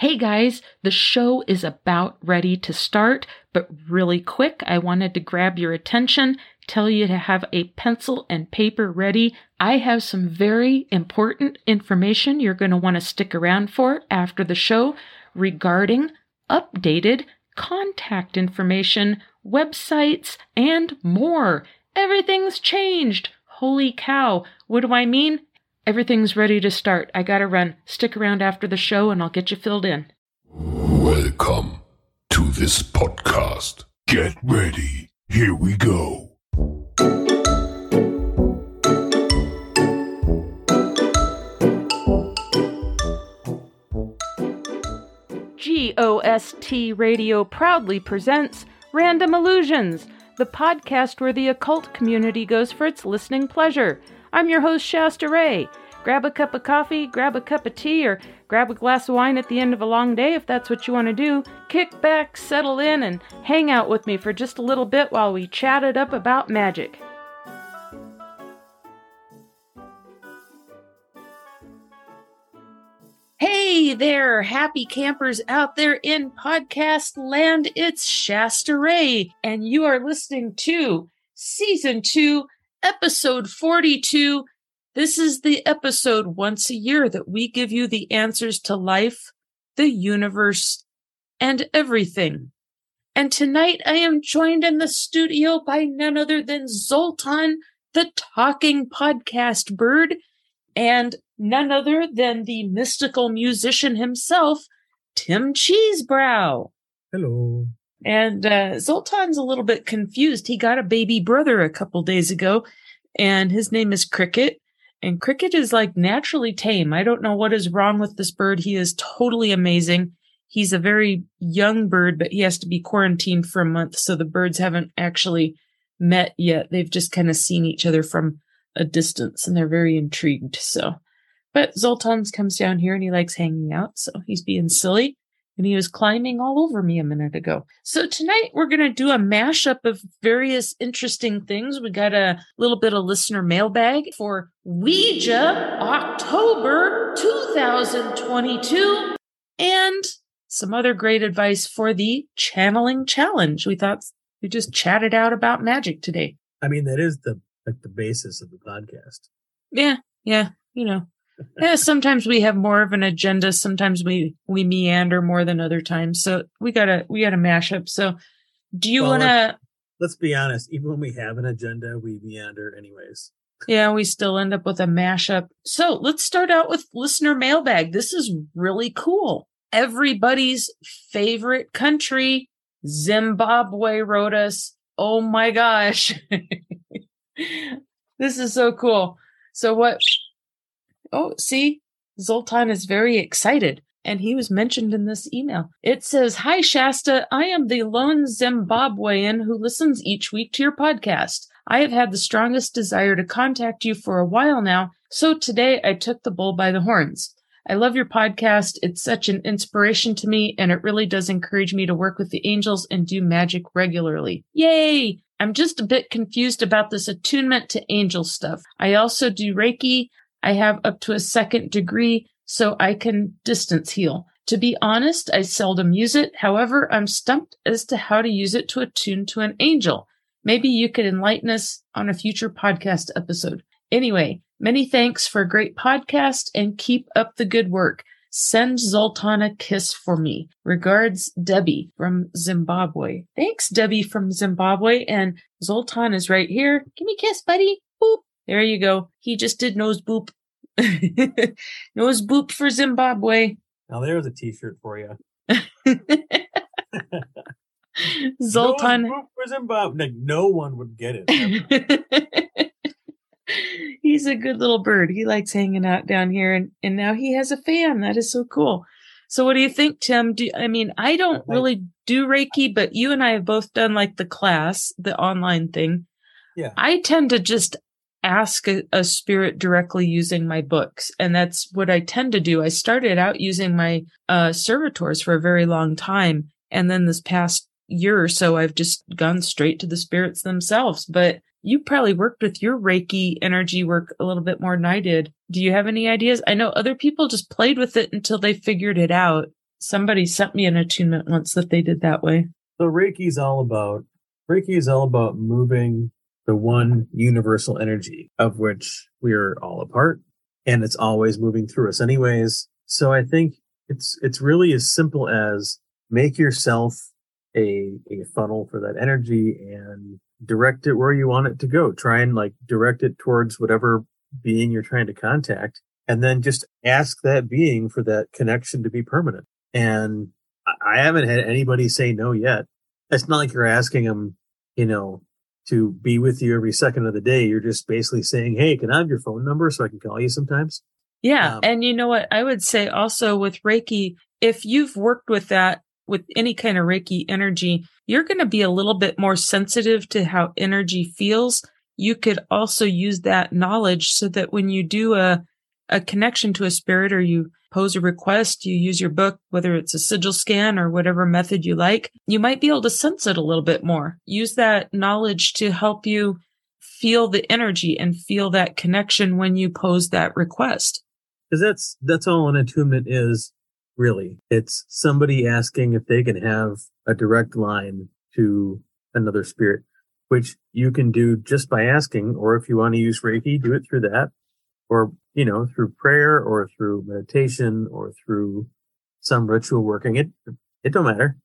Hey guys, the show is about ready to start, but really quick, I wanted to grab your attention, tell you to have a pencil and paper ready. I have some very important information you're going to want to stick around for after the show regarding updated contact information, websites, and more. Everything's changed. Holy cow. What do I mean? Everything's ready to start. I gotta run. Stick around after the show and I'll get you filled in. Welcome to this podcast. Get ready. Here we go. GOST Radio proudly presents Random Illusions, the podcast where the occult community goes for its listening pleasure. I'm your host, Shasta Re. Grab a cup of coffee, grab a cup of tea, or grab a glass of wine at the end of a long day if that's what you want to do. Kick back, settle in, and hang out with me for just a little bit while we chat it up about magic. Hey there, happy campers out there in podcast land. It's Shasta Re, and you are listening to season two, episode 42. This is the episode once a year that we give you the answers to life, the universe, and everything. And tonight I am joined in the studio by none other than Zoltan, the talking podcast bird, and none other than the mystical musician himself, Tim Cheesebrow. Hello. And uh, Zoltan's a little bit confused. He got a baby brother a couple days ago, and his name is Cricket. And Cricket is like naturally tame. I don't know what is wrong with this bird. He is totally amazing. He's a very young bird, but he has to be quarantined for a month. So the birds haven't actually met yet. They've just kind of seen each other from a distance and they're very intrigued. So, but Zoltan's comes down here and he likes hanging out. So he's being silly and he was climbing all over me a minute ago. So tonight we're going to do a mashup of various interesting things. We got a little bit of listener mailbag for Ouija October 2022 and some other great advice for the channeling challenge. We thought we just chatted out about magic today. I mean, that is the like the basis of the podcast. Yeah, yeah, you know. Yeah, sometimes we have more of an agenda. Sometimes we we meander more than other times. So we gotta we gotta mash up. So do you Well, wanna? Let's be honest. Even when we have an agenda, we meander anyways. Yeah, we still end up with a mashup. So let's start out with listener mailbag. This is really cool. Everybody's favorite country, Zimbabwe, wrote us. Oh my gosh. this is so cool. So what? Oh, see, Zoltan is very excited. And he was mentioned in this email. It says, Hi, Shasta. I am the lone Zimbabwean who listens each week to your podcast. I have had the strongest desire to contact you for a while now, so today I took the bull by the horns. I love your podcast. It's such an inspiration to me, and it really does encourage me to work with the angels and do magic regularly. Yay! I'm just a bit confused about this attunement to angel stuff. I also do Reiki. I have up to a second degree, so I can distance heal. To be honest, I seldom use it. However, I'm stumped as to how to use it to attune to an angel. Maybe you could enlighten us on a future podcast episode. Anyway, many thanks for a great podcast and keep up the good work. Send Zoltan a kiss for me. Regards, Debbie from Zimbabwe. Thanks, Debbie from Zimbabwe. And Zoltan is right here. Give me a kiss, buddy. There you go. He just did nose boop. nose boop for Zimbabwe. Now there's a T-shirt for you. Zoltan. No, for Zimbabwe. Like, no one would get it. He's a good little bird. He likes hanging out down here and, and now he has a fan. That is so cool. So what do you think, Tim? Do I mean I don't really do Reiki, but you and I have both done like the class, the online thing. Yeah. I tend to just ask a, a spirit directly using my books. And that's what I tend to do. I started out using my uh servitors for a very long time. And then this past year or so, I've just gone straight to the spirits themselves. But you probably worked with your Reiki energy work a little bit more than I did. Do you have any ideas? I know other people just played with it until they figured it out. somebody sent me an attunement once that they did that way. So Reiki is all about Reiki is all about moving the one universal energy of which we are all a part, and it's always moving through us, anyways. So I think it's it's really as simple as make yourself a a funnel for that energy and direct it where you want it to go. Try and like direct it towards whatever being you're trying to contact, and then just ask that being for that connection to be permanent. And I haven't had anybody say no yet. It's not like you're asking them, you know, to be with you every second of the day. You're just basically saying, Hey, can I have your phone number so I can call you sometimes? Yeah. Um, and you know what? I would say also with Reiki, if you've worked with that, with any kind of Reiki energy, you're going to be a little bit more sensitive to how energy feels. You could also use that knowledge so that when you do a, a connection to a spirit or you pose a request, you use your book, whether it's a sigil scan or whatever method you like, you might be able to sense it a little bit more. Use that knowledge to help you feel the energy and feel that connection when you pose that request. Cause that's, that's all an attunement is really. It's somebody asking if they can have a direct line to another spirit, which you can do just by asking, or if you want to use Reiki, do it through that, or, you know, through prayer or through meditation or through some ritual working. It, it don't matter.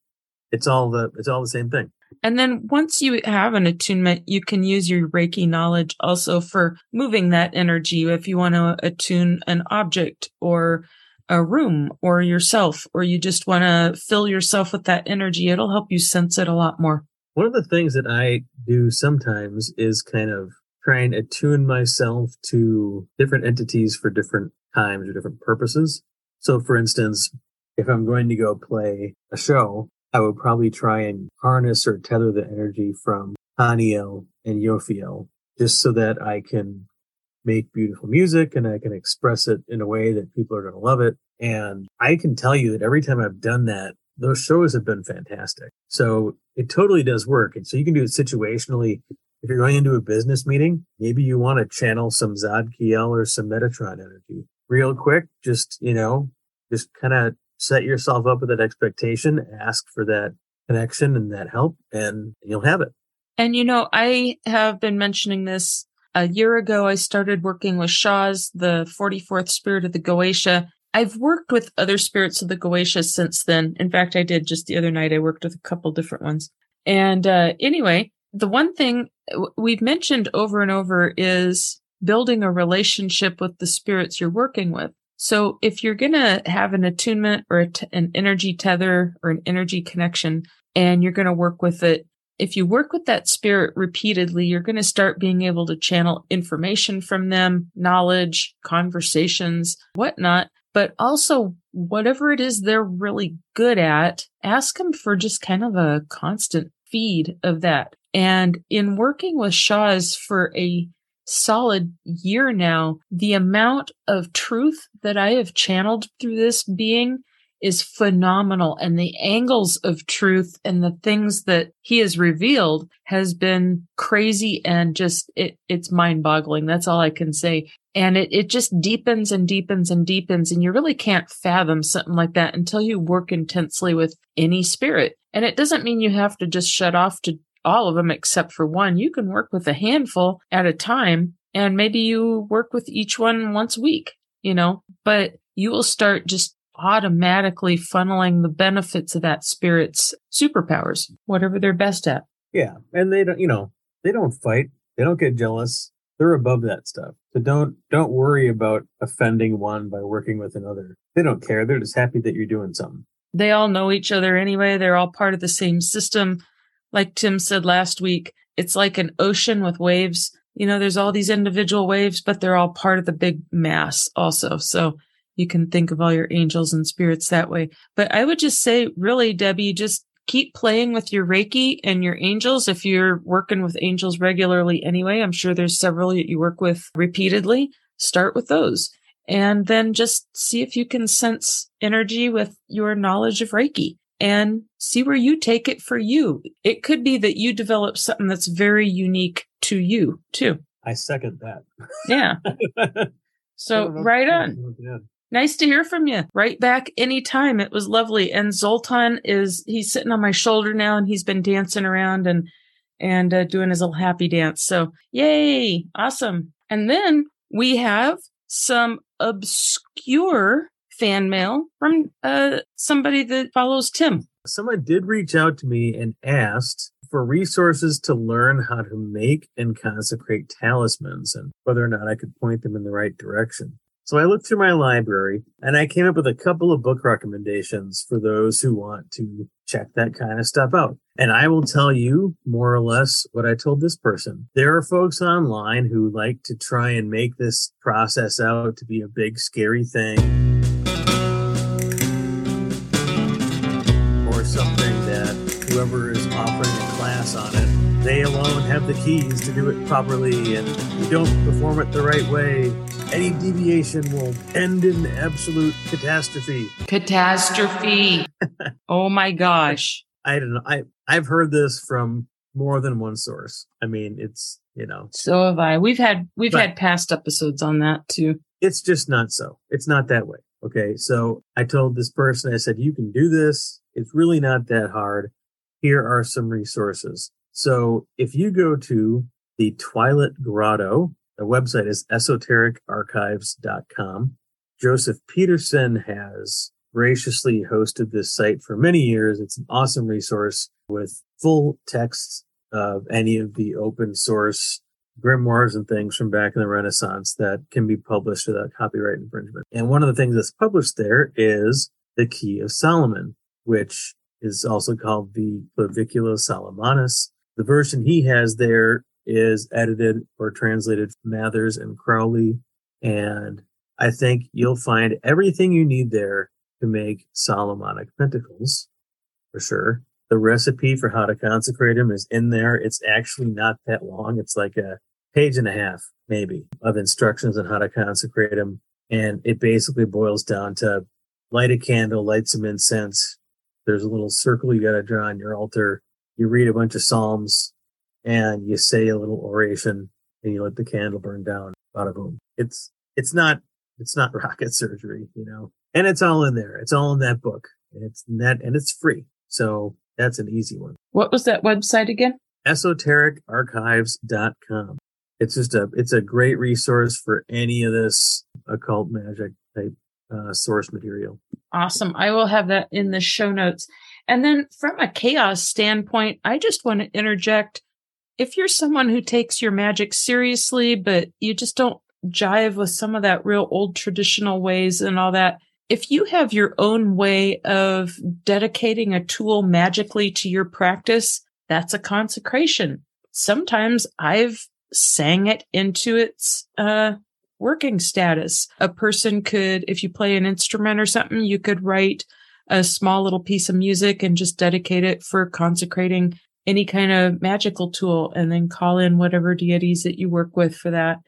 It's all the, it's all the same thing. And then once you have an attunement, you can use your Reiki knowledge also for moving that energy. If you want to attune an object or a room or yourself, or you just want to fill yourself with that energy, it'll help you sense it a lot more. One of the things that I do sometimes is kind of try and attune myself to different entities for different times or different purposes. So for instance, if I'm going to go play a show, I would probably try and harness or tether the energy from Haniel and Yophiel just so that I can make beautiful music and I can express it in a way that people are going to love it. And I can tell you that every time I've done that, those shows have been fantastic. So it totally does work. And so you can do it situationally. If you're going into a business meeting, maybe you want to channel some Zadkiel or some Metatron energy real quick. Just, you know, just kind of set yourself up with that expectation, ask for that connection and that help, and you'll have it. And you know, I have been mentioning this a year ago. I started working with Shax, the 44th spirit of the Goetia. I've worked with other spirits of the Goetia since then. In fact, I did just the other night. I worked with a couple different ones. And uh, anyway, the one thing we've mentioned over and over is building a relationship with the spirits you're working with. So if you're going to have an attunement or an energy tether or an energy connection and you're going to work with it, if you work with that spirit repeatedly, you're going to start being able to channel information from them, knowledge, conversations, whatnot. But also whatever it is they're really good at, ask them for just kind of a constant feed of that. And in working with Shax for a solid year now, the amount of truth that I have channeled through this being is phenomenal. And the angles of truth and the things that he has revealed has been crazy and just, it, it's mind boggling. That's all I can say. And it, it just deepens and deepens and deepens. And you really can't fathom something like that until you work intensely with any spirit. And it doesn't mean you have to just shut off to all of them except for one. You can work with a handful at a time and maybe you work with each one once a week, you know, but you will start just automatically funneling the benefits of that spirit's superpowers, whatever they're best at. Yeah. And they don't, you know, they don't fight. They don't get jealous. They're above that stuff. So don't, don't worry about offending one by working with another. They don't care. They're just happy that you're doing something. They all know each other anyway. They're all part of the same system. Like Tim said last week, it's like an ocean with waves. You know, there's all these individual waves, but they're all part of the big mass also. So you can think of all your angels and spirits that way. But I would just say, really, Debbie, just keep playing with your Reiki and your angels. If you're working with angels regularly anyway, I'm sure there's several that you work with repeatedly. Start with those and then just see if you can sense energy with your knowledge of Reiki and see where you take it for you. It could be that you develop something that's very unique to you too. I second that. Yeah. So right on. Nice to hear from you. Right back anytime. It was lovely. And Zoltan is, he's sitting on my shoulder now and he's been dancing around and, and uh, doing his little happy dance. So yay. Awesome. And then we have some obscure fan mail from uh, somebody that follows Tim. Someone did reach out to me and asked for resources to learn how to make and consecrate talismans and whether or not I could point them in the right direction. So I looked through my library and I came up with a couple of book recommendations for those who want to check that kind of stuff out. And I will tell you more or less what I told this person. There are folks online who like to try and make this process out to be a big scary thing. Whoever is offering a class on it, they alone have the keys to do it properly. And if you don't perform it the right way, any deviation will end in absolute catastrophe. Catastrophe. oh my gosh. I don't know. I I've heard this from more than one source. I mean, it's you know. So have I. We've had we've had past episodes on that too. It's just not so. It's not that way. Okay. So I told this person, I said, you can do this. It's really not that hard. Here are some resources. So if you go to the Twilight Grotto, the website is esotericarchives.com. Joseph Peterson has graciously hosted this site for many years. It's an awesome resource with full texts of any of the open source grimoires and things from back in the Renaissance that can be published without copyright infringement. And one of the things that's published there is the Key of Solomon, which is also called the Clavicula Solomonis. The version he has there is edited or translated from Mathers and Crowley. And I think you'll find everything you need there to make Solomonic pentacles for sure. The recipe for how to consecrate them is in there. It's actually not that long. It's like a page and a half, maybe, of instructions on how to consecrate them. And it basically boils down to light a candle, light some incense. There's a little circle you got to draw on your altar. You read a bunch of Psalms, and you say a little oration and you let the candle burn down. Bada boom. It's, it's not, it's not rocket surgery, you know, and it's all in there. It's all in that book and it's net and it's free. So that's an easy one. What was that website again? Esotericarchives.com. It's just a, it's a great resource for any of this occult magic type uh, source material. Awesome. I will have that in the show notes. And then from a chaos standpoint, I just want to interject if you're someone who takes your magic seriously, but you just don't jive with some of that real old traditional ways and all that, if you have your own way of dedicating a tool magically to your practice, that's a consecration. Sometimes I've sang it into its uh, working status. A person could, if you play an instrument or something, you could write a small little piece of music and just dedicate it for consecrating any kind of magical tool and then call in whatever deities that you work with for that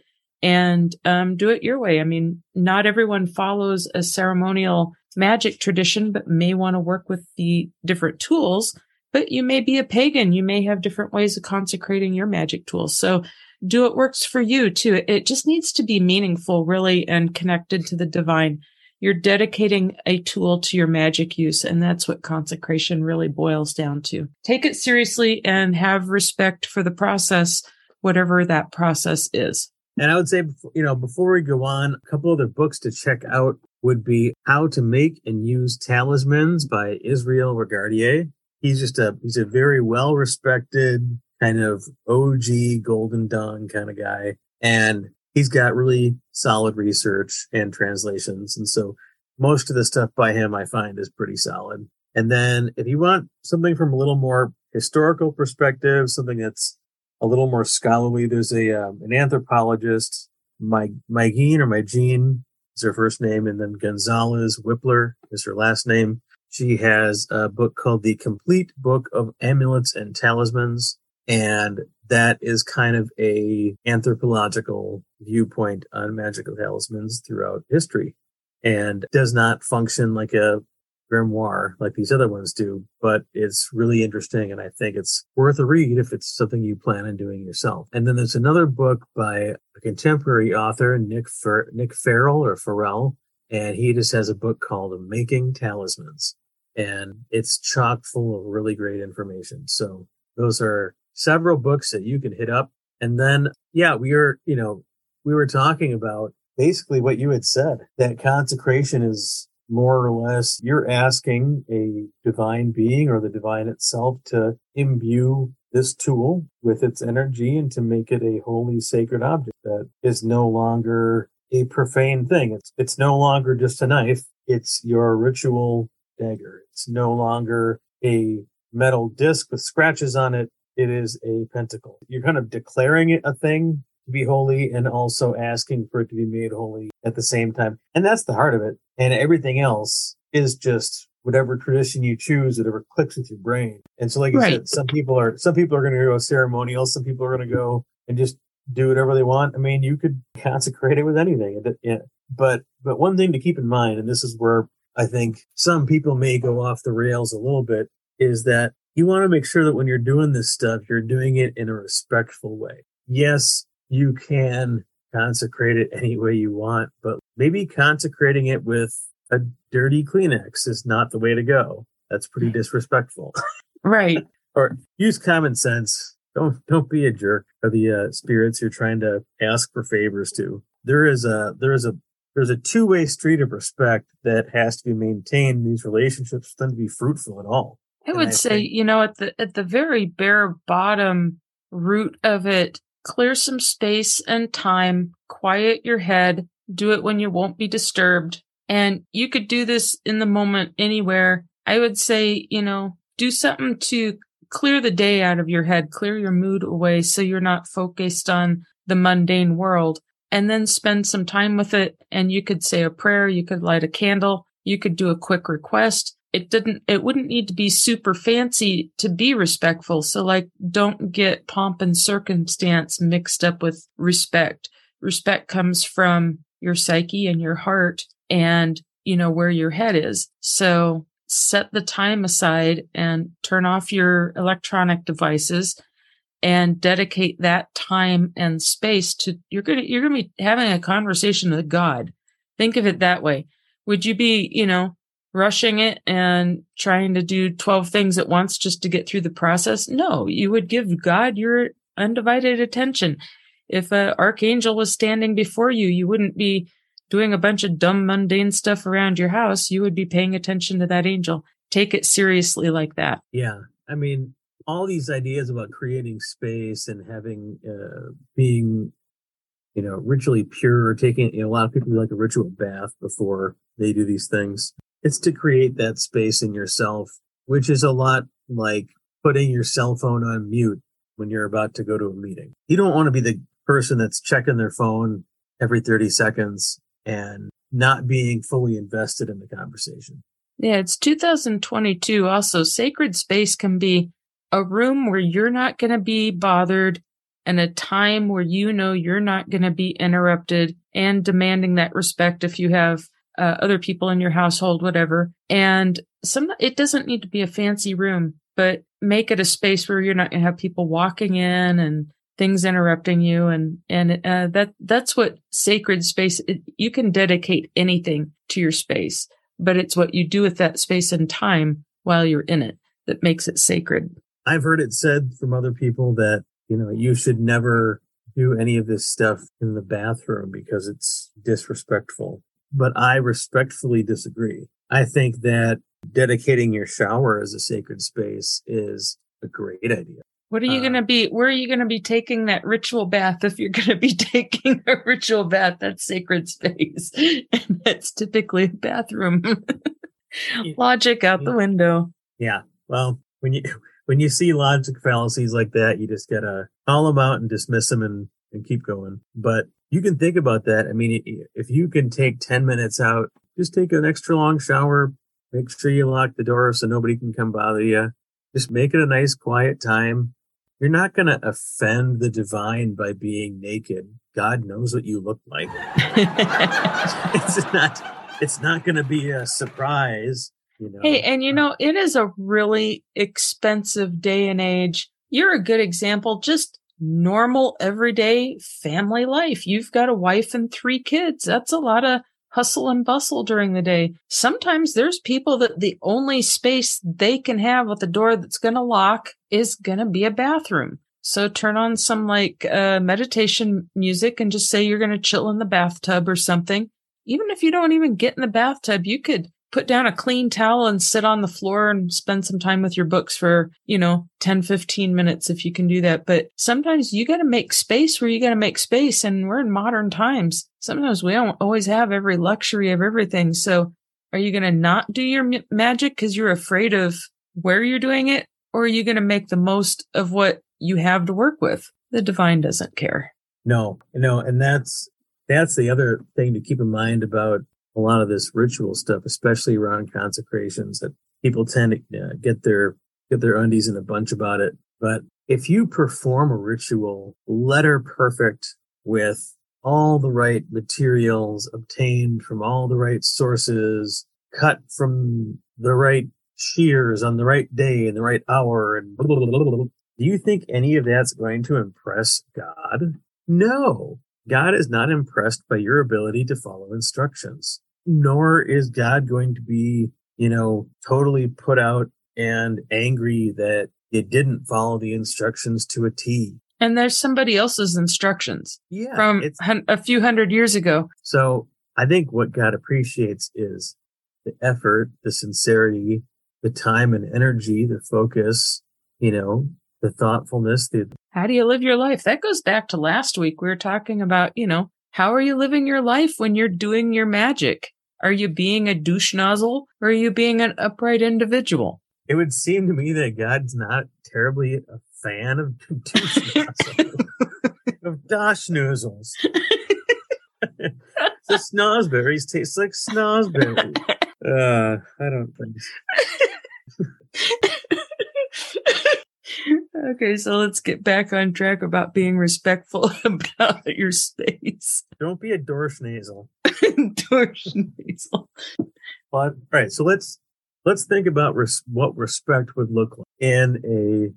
and um, do it your way. I mean, not everyone follows a ceremonial magic tradition, but may want to work with the different tools. But you may be a pagan. You may have different ways of consecrating your magic tools. So do what works for you too. It just needs to be meaningful, really, and connected to the divine you're dedicating a tool to your magic use. And that's what consecration really boils down to. Take it seriously and have respect for the process, whatever that process is. And I would say, you know, before we go on, a couple other books to check out would be How to Make and Use Talismans by Israel Regardie. He's just a, he's a very well respected kind of OG Golden Dawn kind of guy. And he's got really solid research and translations. And so most of the stuff by him I find is pretty solid. And then if you want something from a little more historical perspective, something that's a little more scholarly, there's a um, an anthropologist, my Magine or Magine is her first name, and then Gonzalez Wippler is her last name. She has a book called The Complete Book of Amulets and Talismans, and that is kind of a anthropological viewpoint on magical talismans throughout history and does not function like a grimoire like these other ones do, but it's really interesting. And I think it's worth a read if it's something you plan on doing yourself. And then there's another book by a contemporary author, Nick, Fer- Nick Farrell or Farrell, and he just has a book called Making Talismans, and it's chock full of really great information. So those are several books that you can hit up. And then, yeah, we were, you know, we were talking about basically what you had said that consecration is more or less you're asking a divine being or the divine itself to imbue this tool with its energy and to make it a holy sacred object that is no longer a profane thing. It's it's no longer just a knife. It's your ritual dagger. It's no longer a metal disc with scratches on it. It is a pentacle. You're kind of declaring it a thing to be holy and also asking for it to be made holy at the same time. And that's the heart of it. And everything else is just whatever tradition you choose, whatever clicks with your brain. And so, like you right. said, some people are, some people are going to go ceremonial. Some people are going to go and just do whatever they want. I mean, you could consecrate it with anything. Yeah. But, but one thing to keep in mind, and this is where I think some people may go off the rails a little bit, is that you want to make sure that when you're doing this stuff, you're doing it in a respectful way. Yes, you can consecrate it any way you want, but maybe consecrating it with a dirty Kleenex is not the way to go. That's pretty disrespectful. Right. or use common sense. Don't don't be a jerk of the uh, spirits you're trying to ask for favors to. There is a there is a there's a two way street of respect that has to be maintained in these relationships for them to be fruitful at all. I would I say, think, you know, at the at the very bare bottom root of it, clear some space and time, quiet your head, do it when you won't be disturbed. And you could do this in the moment anywhere. I would say, you know, do something to clear the day out of your head, clear your mood away so you're not focused on the mundane world and then spend some time with it. And you could say a prayer. You could light a candle. You could do a quick request. It didn't, it wouldn't need to be super fancy to be respectful. So like, don't get pomp and circumstance mixed up with respect. Respect comes from your psyche and your heart and, you know, where your head is. So set the time aside and turn off your electronic devices and dedicate that time and space to you're going to you're going to be having a conversation with God. Think of it that way. Would you be, you know, rushing it and trying to do 12 things at once just to get through the process? No, you would give God your undivided attention. If an archangel was standing before you, you wouldn't be doing a bunch of dumb, mundane stuff around your house, you would be paying attention to that angel. Take it seriously like that. Yeah. I mean, all these ideas about creating space and having, uh, being, you know, ritually pure taking, you know, a lot of people do like a ritual bath before they do these things. It's to create that space in yourself, which is a lot like putting your cell phone on mute when you're about to go to a meeting. You don't want to be the person that's checking their phone every 30 seconds and not being fully invested in the conversation. Yeah, it's 2022. Also, sacred space can be a room where you're not going to be bothered and a time where you know you're not going to be interrupted and demanding that respect if you have uh, other people in your household, whatever. And some, it doesn't need to be a fancy room, but make it a space where you're not going to have people walking in and things interrupting you. And and uh, that that's what sacred space it, you can dedicate anything to your space but it's what you do with that space and time while you're in it that makes it sacred. I've heard it said from other people that you know you should never do any of this stuff in the bathroom because it's disrespectful but i respectfully disagree i think that dedicating your shower as a sacred space is a great idea what are you uh, going to be? Where are you going to be taking that ritual bath if you're going to be taking a ritual bath? That's sacred space. and that's typically a bathroom. Logic out the window. Yeah. Well, when you when you see logic fallacies like that, you just gotta call them out and dismiss them and, and keep going. But you can think about that. I mean, if you can take 10 minutes out, just take an extra long shower, make sure you lock the door so nobody can come bother you. Just make it a nice quiet time. You're not going to offend the divine by being naked. God knows what you look like. it's not it's not going to be a surprise, you know. Hey, and you know, it is a really expensive day and age. You're a good example. Just normal everyday family life. You've got a wife and three kids. That's a lot of hustle and bustle during the day. Sometimes there's people that the only space they can have with a door that's going to lock is going to be a bathroom. So turn on some like uh, meditation music and just say you're going to chill in the bathtub or something. Even if you don't even get in the bathtub, you could put down a clean towel and sit on the floor and spend some time with your books for, you know, 10, 15 minutes if you can do that. But sometimes you got to make space where you got to make space. And we're in modern times. Sometimes we don't always have every luxury of everything. So are you going to not do your m- magic because you're afraid of where you're doing it? Or are you going to make the most of what you have to work with? The divine doesn't care. No, no. And that's, that's the other thing to keep in mind about a lot of this ritual stuff, especially around consecrations, that people tend to uh, get their get their undies in a bunch about it. But if you perform a ritual letter perfect with all the right materials obtained from all the right sources, cut from the right shears on the right day and the right hour, and blah, blah, blah, do you think any of that's going to impress God? No. God is not impressed by your ability to follow instructions nor is God going to be, you know, totally put out and angry that it didn't follow the instructions to a T. And there's somebody else's instructions Yeah. from hun- a few hundred years ago. so I think what God appreciates is the effort, the sincerity, the time and energy, the focus, you know, the thoughtfulness, the How do you live your life? That goes back to last week. We were talking about, you know, how are you living your life when you're doing your magic? Are you being a douche nozzle or are you being an upright individual? it would seem to me that God's not terribly a fan of douche nozzles. of Dosh noozles. the snozberries taste like snozberries. Uh, I don't think. okay, so let's get back on track about being respectful about your space. Don't be a dorsch nasal. But all right, so let's let's think about res- what respect would look like in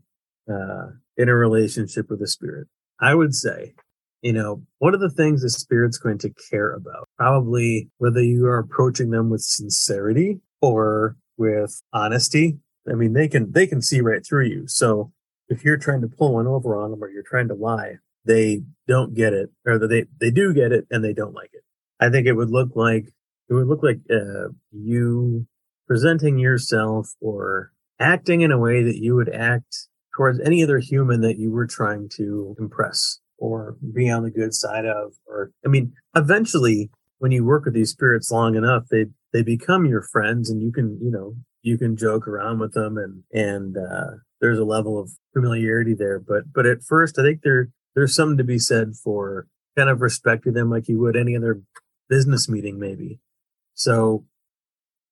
a uh, in a relationship with a spirit. I would say, you know, what are the things the spirit's going to care about? Probably whether you are approaching them with sincerity or with honesty. I mean, they can they can see right through you. So if you're trying to pull one over on them or you're trying to lie, they don't get it, or they they do get it and they don't like it. I think it would look like it would look like uh, you presenting yourself or acting in a way that you would act towards any other human that you were trying to impress or be on the good side of or i mean eventually when you work with these spirits long enough they they become your friends and you can you know you can joke around with them and and uh there's a level of familiarity there. But but at first i think there there's something to be said for kind of respecting them like you would any other business meeting maybe so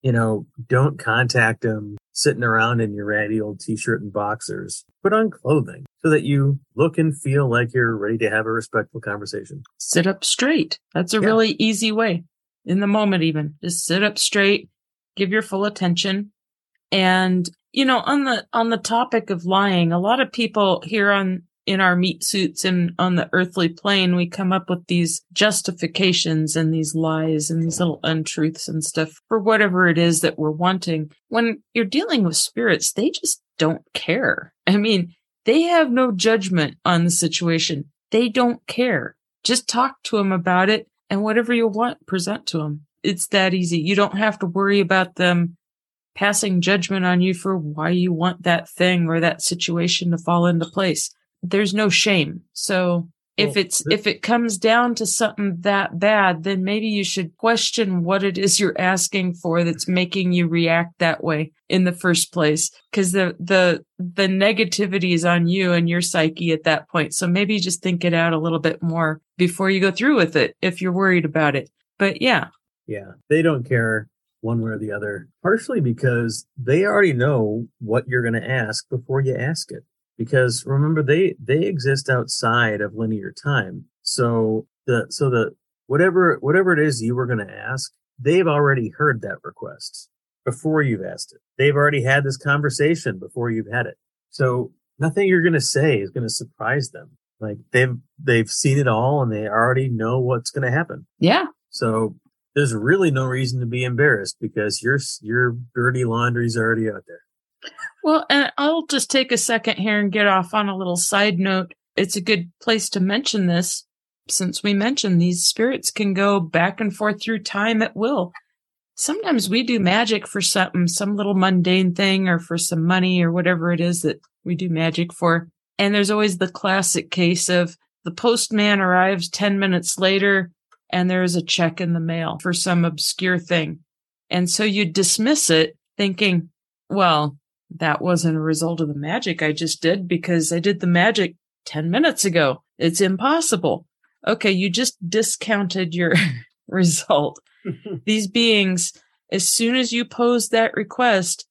you know, don't contact them sitting around in your ratty old t-shirt and boxers. Put on clothing so that you look and feel like you're ready to have a respectful conversation. Sit up straight. That's a Yeah. really easy way in the moment, even just sit up straight, give your full attention. And, you know, on the, on the topic of lying, a lot of people here on, in our meat suits and on the earthly plane, we come up with these justifications and these lies and these little untruths and stuff for whatever it is that we're wanting. When you're dealing with spirits, they just don't care. I mean, they have no judgment on the situation. They don't care. Just talk to them about it and whatever you want, present to them. It's that easy. You don't have to worry about them passing judgment on you for why you want that thing or that situation to fall into place. There's no shame. So if it's, if it comes down to something that bad, then maybe you should question what it is you're asking for that's making you react that way in the first place. Cause the, the, the negativity is on you and your psyche at that point. So maybe just think it out a little bit more before you go through with it if you're worried about it. But yeah, Yeah. They don't care one way or the other, partially because they already know what you're going to ask before you ask it. Because remember, they, they exist outside of linear time. So the, so the, whatever, whatever it is you were going to ask, they've already heard that request before you've asked it. They've already had this conversation before you've had it. So nothing you're going to say is going to surprise them. Like they've, they've seen it all and they already know what's going to happen. yeah, So there's really no reason to be embarrassed because your your dirty laundry's already out there. Well, and I'll just take a second here and get off on a little side note. It's a good place to mention this since we mentioned these spirits can go back and forth through time at will. Sometimes we do magic for something, some little mundane thing or for some money or whatever it is that we do magic for. And there's always the classic case of the postman arrives 10 minutes later and there is a check in the mail for some obscure thing. And so you dismiss it thinking, well, that wasn't a result of the magic I just did because I did the magic 10 minutes ago. It's impossible. Okay. You just discounted your result. These beings, as soon as you posed that request,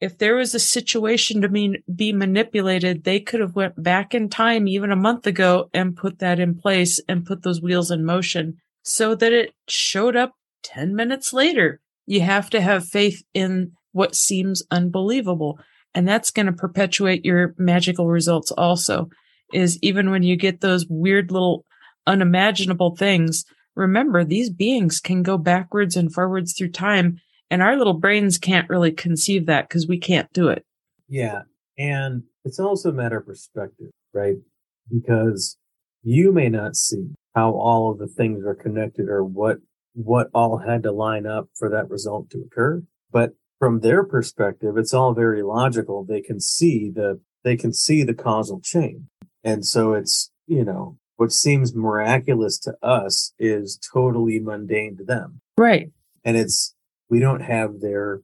if there was a situation to be, be manipulated, they could have went back in time even a month ago and put that in place and put those wheels in motion so that it showed up 10 minutes later. You have to have faith in what seems unbelievable. And that's going to perpetuate your magical results also is even when you get those weird little unimaginable things, remember these beings can go backwards and forwards through time and our little brains can't really conceive that because we can't do it. Yeah. And it's also a matter of perspective, right? Because you may not see how all of the things are connected or what what all had to line up for that result to occur. But from their perspective, it's all very logical. They can see the they can see the causal chain. And so it's, you know, what seems miraculous to us is totally mundane to them. Right. And it's we don't have their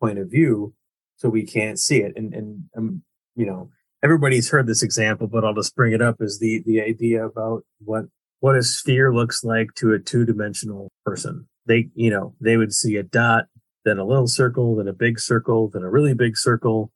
point of view, so we can't see it. And and um, you know, everybody's heard this example, but I'll just bring it up as the the idea about what what a sphere looks like to a two dimensional person. They, you know, they would see a dot, then a little circle, then a big circle, then a really big circle,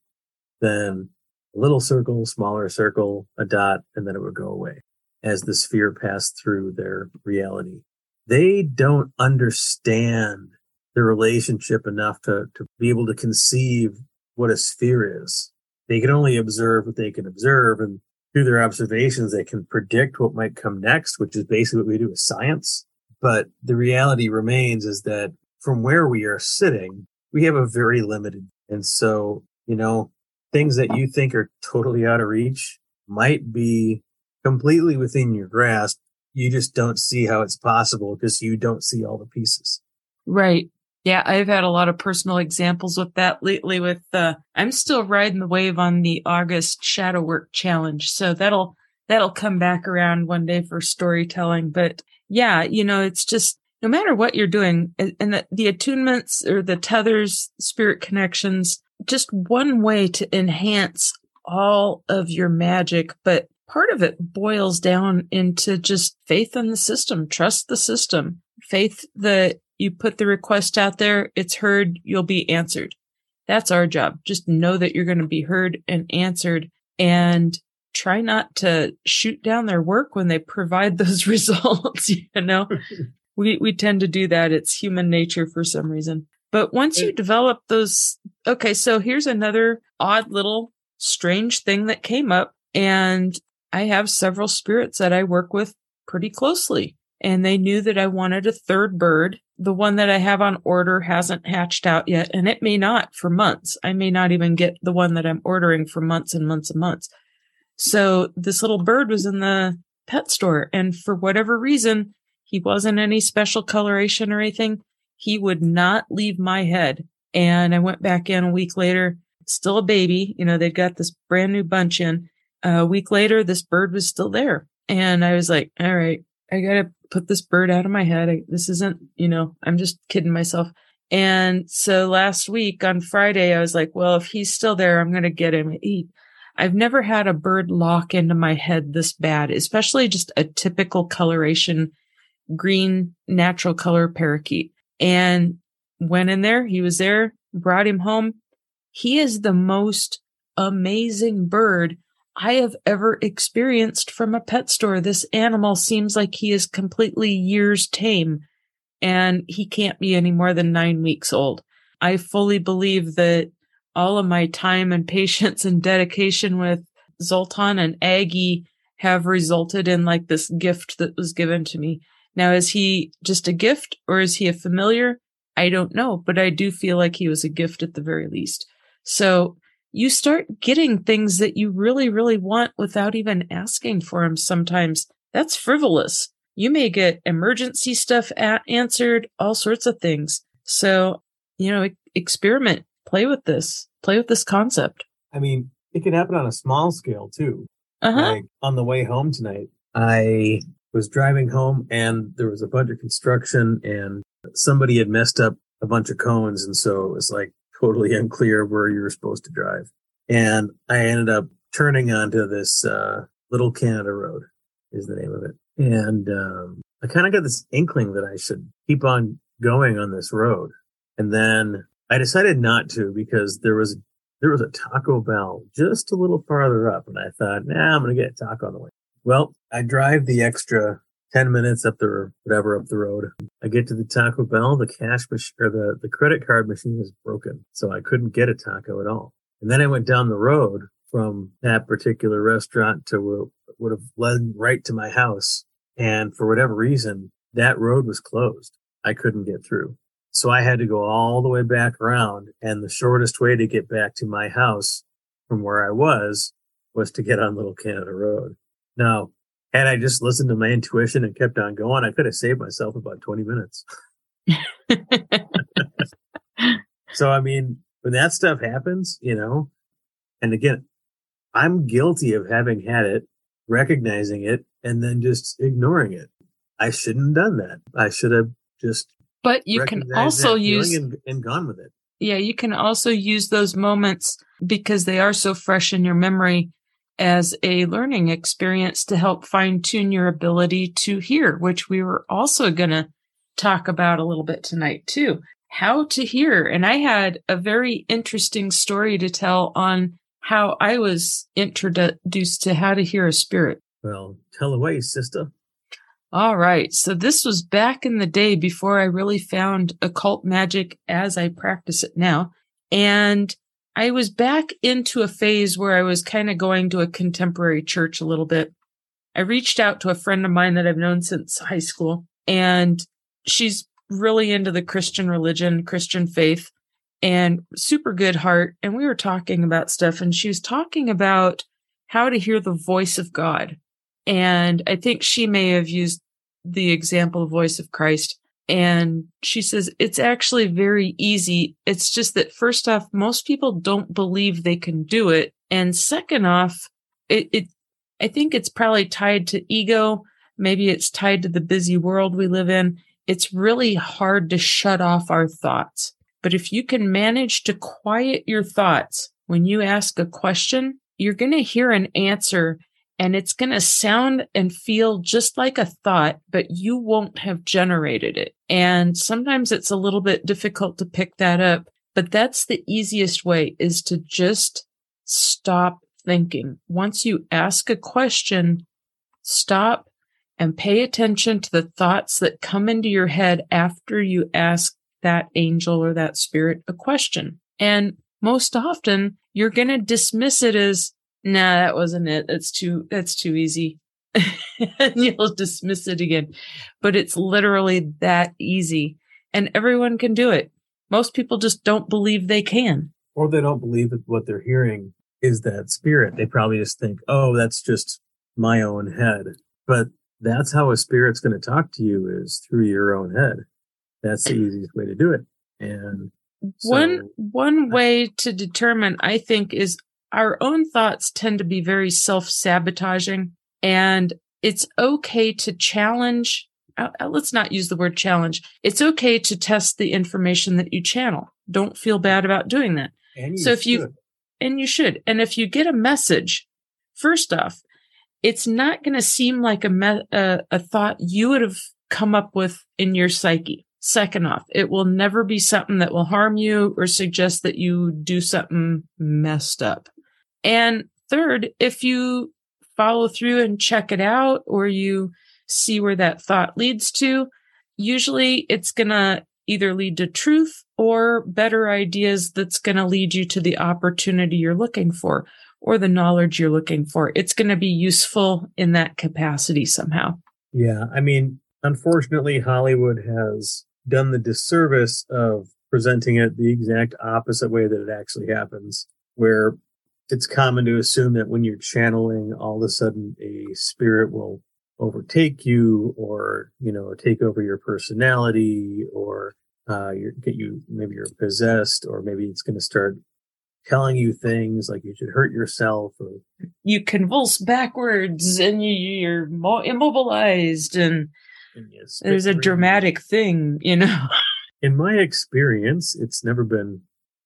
then a little circle, smaller circle, a dot, and then it would go away as the sphere passed through their reality. They don't understand the relationship enough to, to be able to conceive what a sphere is. They can only observe what they can observe and through their observations, they can predict what might come next, which is basically what we do with science. But the reality remains is that from where we are sitting, we have a very limited. And so, you know, things that you think are totally out of reach might be completely within your grasp. You just don't see how it's possible because you don't see all the pieces. Right. Yeah, I've had a lot of personal examples with that lately with uh I'm still riding the wave on the August shadow work challenge. So that'll that'll come back around one day for storytelling, but yeah, you know, it's just no matter what you're doing and the, the attunements or the tethers, spirit connections, just one way to enhance all of your magic, but part of it boils down into just faith in the system, trust the system, faith that you put the request out there, it's heard, you'll be answered. That's our job. Just know that you're going to be heard and answered and try not to shoot down their work when they provide those results. you know, we, we tend to do that. It's human nature for some reason. But once you develop those, okay, so here's another odd little strange thing that came up. And I have several spirits that I work with pretty closely and they knew that I wanted a third bird. The one that I have on order hasn't hatched out yet, and it may not for months. I may not even get the one that I'm ordering for months and months and months. So this little bird was in the pet store, and for whatever reason, he wasn't any special coloration or anything. He would not leave my head. And I went back in a week later, still a baby. You know, they'd got this brand new bunch in. A week later, this bird was still there. And I was like, all right, I gotta put this bird out of my head. I, this isn't, you know, I'm just kidding myself. And so last week on Friday, I was like, well, if he's still there, I'm going to get him. He, I've never had a bird lock into my head this bad, especially just a typical coloration green natural color parakeet. And went in there. He was there, brought him home. He is the most amazing bird I have ever experienced from a pet store. This animal seems like he is completely years tame and he can't be any more than nine weeks old. I fully believe that all of my time and patience and dedication with Zoltan and Aggie have resulted in like this gift that was given to me. Now, is he just a gift or is he a familiar? I don't know, but I do feel like he was a gift at the very least. So you start getting things that you really, really want without even asking for them sometimes. That's frivolous. You may get emergency stuff at- answered, all sorts of things. So, you know, experiment, play with this, play with this concept. I mean, it can happen on a small scale too. Uh-huh. Like on the way home tonight, I was driving home and there was a bunch of construction and somebody had messed up a bunch of cones. And so it was like totally unclear where you were supposed to drive. And I ended up turning onto this, uh, Little Canada Road is the name of it. And, um, I kind of got this inkling that I should keep on going on this road. And then I decided not to because there was, there was a Taco Bell just a little farther up. And I thought, nah, I'm going to get a taco on the way. Well, I drive the extra 10 minutes up the, whatever, up the road. I get to the Taco Bell, the cash machine or the, the credit card machine is broken. So I couldn't get a taco at all. And then I went down the road from that particular restaurant to where would have led right to my house. And for whatever reason, that road was closed. I couldn't get through. So I had to go all the way back around. And the shortest way to get back to my house from where I was was to get on Little Canada Road. Now, had I just listened to my intuition and kept on going, I could have saved myself about 20 minutes. so, I mean, when that stuff happens, you know, and again, I'm guilty of having had it, recognizing it, and then just ignoring it. I shouldn't have done that. I should have just. But you can also use. And, and gone with it. Yeah, you can also use those moments because they are so fresh in your memory as a learning experience to help fine tune your ability to hear, which we were also going to talk about a little bit tonight too. How to hear. And I had a very interesting story to tell on how I was introduced to how to hear a spirit. Well, tell away, sister. All right. So this was back in the day before I really found occult magic as I practice it now. And I was back into a phase where I was kind of going to a contemporary church a little bit. I reached out to a friend of mine that I've known since high school and she's really into the Christian religion, Christian faith and super good heart. And we were talking about stuff and she was talking about how to hear the voice of God. And I think she may have used the example of voice of Christ. And she says, it's actually very easy. It's just that first off, most people don't believe they can do it. And second off, it, it, I think it's probably tied to ego. Maybe it's tied to the busy world we live in. It's really hard to shut off our thoughts. But if you can manage to quiet your thoughts when you ask a question, you're going to hear an answer and it's going to sound and feel just like a thought, but you won't have generated it. And sometimes it's a little bit difficult to pick that up, but that's the easiest way is to just stop thinking. Once you ask a question, stop and pay attention to the thoughts that come into your head after you ask that angel or that spirit a question. And most often you're going to dismiss it as nah, that wasn't it. That's too, that's too easy. and you'll dismiss it again. But it's literally that easy and everyone can do it. Most people just don't believe they can. Or they don't believe that what they're hearing is that spirit. They probably just think, oh, that's just my own head. But that's how a spirit's going to talk to you is through your own head. That's the easiest way to do it. And so, one one way to determine, I think, is our own thoughts tend to be very self sabotaging and it's okay to challenge. Uh, uh, let's not use the word challenge. It's okay to test the information that you channel. Don't feel bad about doing that. so if should. you, and you should, and if you get a message, first off, it's not going to seem like a, me- uh, a thought you would have come up with in your psyche. Second off, it will never be something that will harm you or suggest that you do something messed up. And third, if you follow through and check it out or you see where that thought leads to, usually it's going to either lead to truth or better ideas that's going to lead you to the opportunity you're looking for or the knowledge you're looking for. It's going to be useful in that capacity somehow. Yeah. I mean, unfortunately, Hollywood has done the disservice of presenting it the exact opposite way that it actually happens, where it's common to assume that when you're channeling, all of a sudden a spirit will overtake you or, you know, take over your personality or uh, you get you, maybe you're possessed or maybe it's going to start telling you things like you should hurt yourself or you convulse backwards and you, you're more immobilized and, and there's a dramatic thing, you know. In my experience, it's never been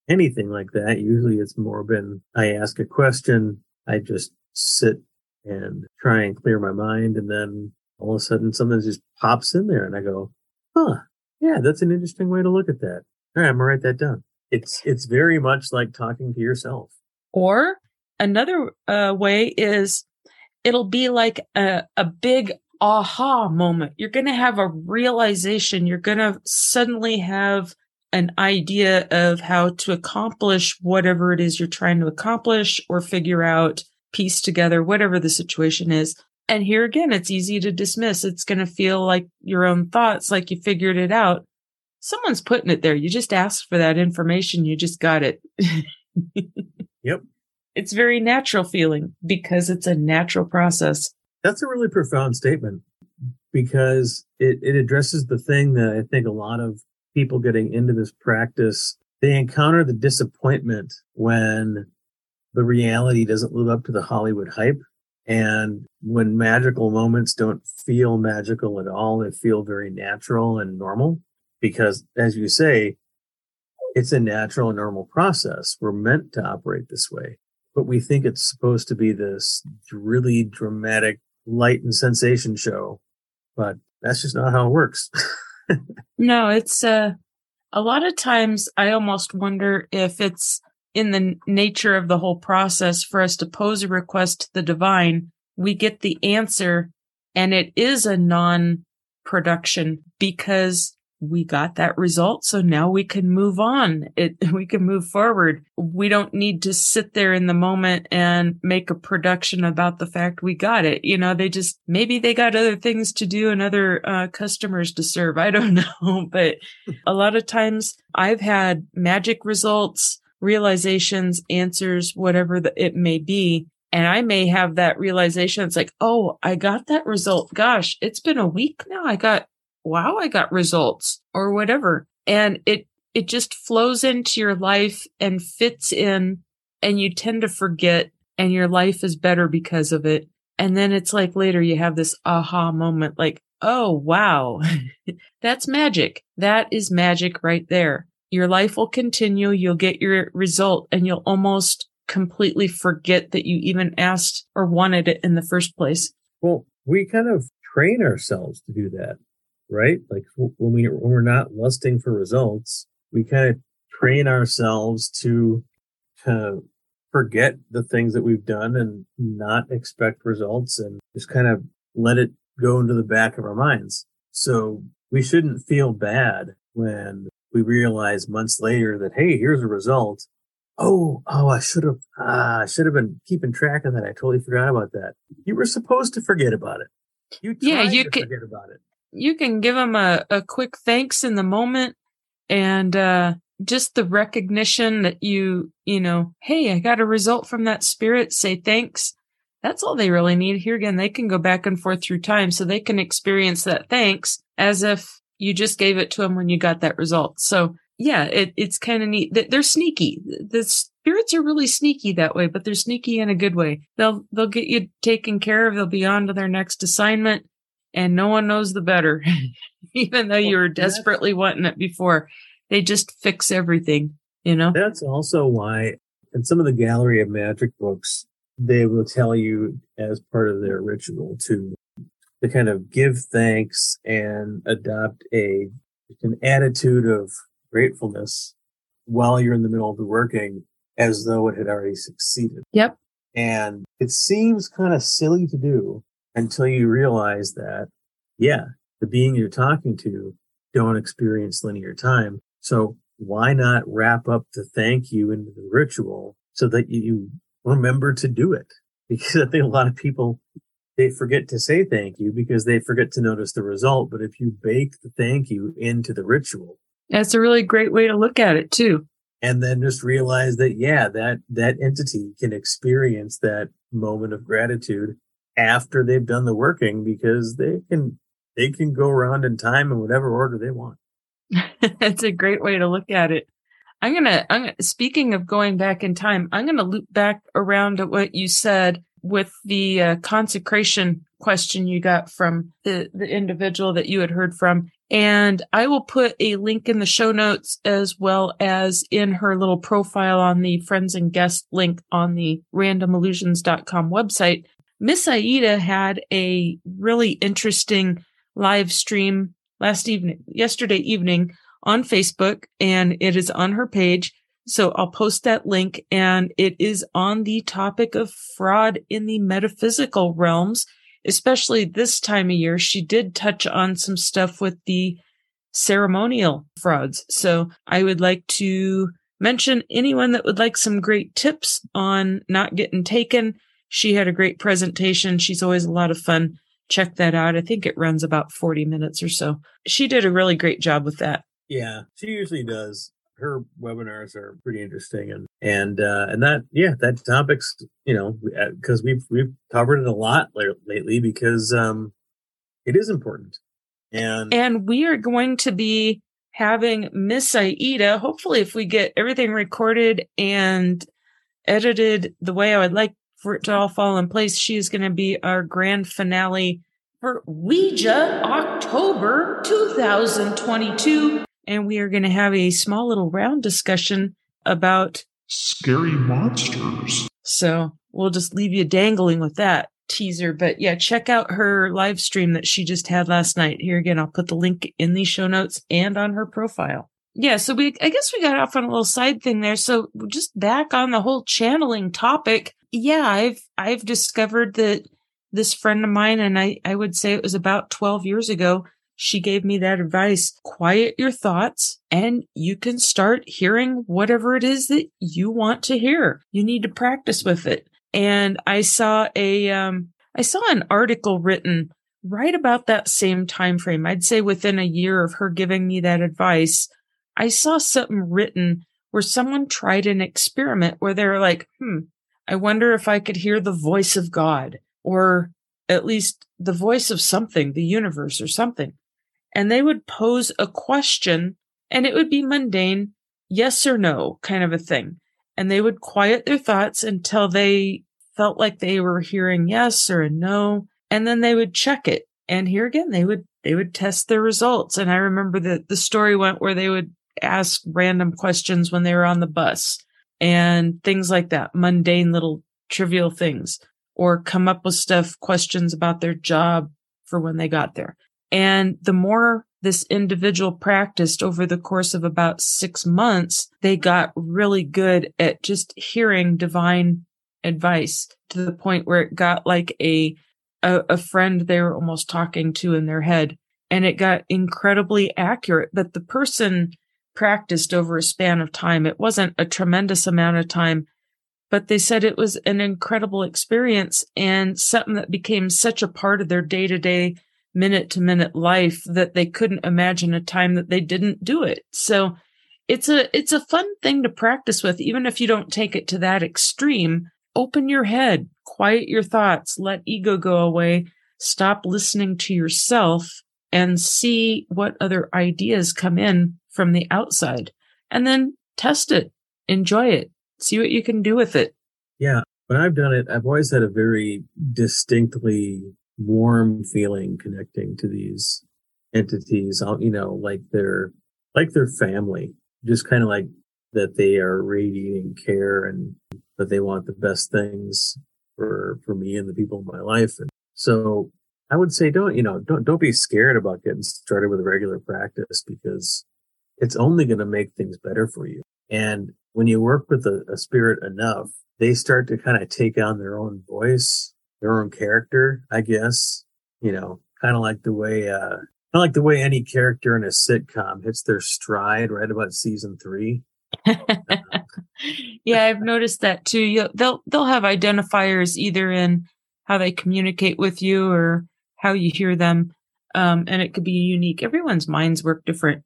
anything like that. Usually it's more been I ask a question, I just sit and try and clear my mind, and then all of a sudden something just pops in there, and I go, "Huh, yeah, that's an interesting way to look at that." All right, I'm gonna write that down. It's it's very much like talking to yourself. Or another uh, way is it'll be like a, a big aha moment. You're to have a realization. You're to suddenly have an idea of how to accomplish whatever it is you're trying to accomplish or figure out, piece together, whatever the situation is. And here again, it's easy to dismiss. It's going to feel like your own thoughts, like you figured it out. Someone's putting it there. You just asked for that information. You just got it. yep. It's very natural feeling because it's a natural process. That's a really profound statement because it, it addresses the thing that I think a lot of people getting into this practice, they encounter the disappointment when the reality doesn't live up to the Hollywood hype. And when magical moments don't feel magical at all, they feel very natural and normal. Because as you say, it's a natural and normal process. We're meant to operate this way, but we think it's supposed to be this really dramatic light and sensation show. But that's just not how it works. no, it's uh, a lot of times I almost wonder if it's in the nature of the whole process for us to pose a request to the divine, we get the answer and it is a non production because we got that result. So now we can move on. It, we can move forward. We don't need to sit there in the moment and make a production about the fact we got it. You know, they just, maybe they got other things to do and other uh, customers to serve. I don't know. But a lot of times I've had magic results, realizations, answers, whatever the, it may be. And I may have that realization. It's like, oh, I got that result. Gosh, it's been a week now. I got wow, I got results or whatever. And it, it just flows into your life and fits in and you tend to forget and your life is better because of it. And then it's like later you have this aha moment, like, oh, wow, that's magic. That is magic right there. Your life will continue. You'll get your result and you'll almost completely forget that you even asked or wanted it in the first place. Well, we kind of train ourselves to do that right? Like when we when we're not lusting for results, we kind of train ourselves to kind of forget the things that we've done and not expect results and just kind of let it go into the back of our minds. So we shouldn't feel bad when we realize months later that, hey, here's a result. Oh, oh, I should have, ah, I should have been keeping track of that. I totally forgot about that. You were supposed to forget about it. You yeah, you can forget about it you can give them a, a quick thanks in the moment and uh, just the recognition that you, you know, hey, I got a result from that spirit, say thanks. That's all they really need. Here again, they can go back and forth through time so they can experience that thanks as if you just gave it to them when you got that result. So yeah, it, it's kind of neat. They're sneaky. The spirits are really sneaky that way, but they're sneaky in a good way. They'll, they'll get you taken care of. They'll be on to their next assignment and no one knows the better. Even though you were desperately wanting it before, they just fix everything, you know? That's also why in some of the Gallery of Magic books, they will tell you as part of their ritual to to kind of give thanks and adopt a an attitude of gratefulness while you're in the middle of the working as though it had already succeeded. Yep. And it seems kind of silly to do, until you realize that, yeah, the being you're talking to don't experience linear time. So why not wrap up the thank you into the ritual so that you remember to do it? Because I think a lot of people they forget to say thank you because they forget to notice the result. But if you bake the thank you into the ritual, that's a really great way to look at it too. And then just realize that, yeah, that, that entity can experience that moment of gratitude after they've done the working because they can, they can go around in time in whatever order they want. That's a great way to look at it. I'm gonna, I'm speaking of going back in time, I'm gonna loop back around to what you said with the uh, consecration question you got from the, the individual that you had heard from. And I will put a link in the show notes as well as in her little profile on the friends and guest link on the randomillusions.com website. Miss Aida had a really interesting live stream last evening, yesterday evening on Facebook, and it is on her page. So I'll post that link and it is on the topic of fraud in the metaphysical realms, especially this time of year. She did touch on some stuff with the ceremonial frauds. So I would like to mention anyone that would like some great tips on not getting taken. She had a great presentation. She's always a lot of fun. Check that out. I think it runs about 40 minutes or so. She did a really great job with that. Yeah, she usually does her webinars are pretty interesting and and uh and that yeah that topics you know because uh, we've we've covered it a lot lately because um it is important and and we are going to be having miss aida hopefully if we get everything recorded and edited the way i would like for it to all fall in place she is going to be our grand finale for ouija october 2022 and we are going to have a small little round discussion about scary monsters. So we'll just leave you dangling with that teaser. But yeah, check out her live stream that she just had last night. Here again, I'll put the link in the show notes and on her profile. Yeah, so we I guess we got off on a little side thing there. So just back on the whole channeling topic. Yeah, I've I've discovered that this friend of mine and I I would say it was about 12 years ago she gave me that advice. Quiet your thoughts and you can start hearing whatever it is that you want to hear. You need to practice with it. And I saw a, um, I saw an article written right about that same time frame. I'd say within a year of her giving me that advice, I saw something written where someone tried an experiment where they were like, hmm, I wonder if I could hear the voice of God or at least the voice of something, the universe or something and they would pose a question and it would be mundane, yes or no kind of a thing. And they would quiet their thoughts until they felt like they were hearing yes or a no. And then they would check it. And here again, they would, they would test their results. And I remember that the story went where they would ask random questions when they were on the bus and things like that, mundane little trivial things or come up with stuff, questions about their job for when they got there. And the more this individual practiced over the course of about six months, they got really good at just hearing divine advice to the point where it got like a, a, a friend they were almost talking to in their head. And it got incredibly accurate, but the person practiced over a span of time. It wasn't a tremendous amount of time, but they said it was an incredible experience and something that became such a part of their day to day minute to minute life that they couldn't imagine a time that they didn't do it. So it's a, it's a fun thing to practice with, even if you don't take it to that extreme. Open your head, quiet your thoughts, let ego go away, stop listening to yourself and see what other ideas come in from the outside and then test it, enjoy it, see what you can do with it. Yeah. When I've done it, I've always had a very distinctly warm feeling connecting to these entities. You know, like they're like their family, just kind of like that they are radiating care and that they want the best things for for me and the people in my life. And so I would say don't you know don't don't be scared about getting started with regular practice because it's only going to make things better for you. And when you work with a, a spirit enough, they start to kind of take on their own voice their own character, I guess. You know, kind of like the way, uh, kind of like the way any character in a sitcom hits their stride right about season three. yeah, I've noticed that too. You, they'll they'll have identifiers either in how they communicate with you or how you hear them. Um, and it could be unique. Everyone's minds work different.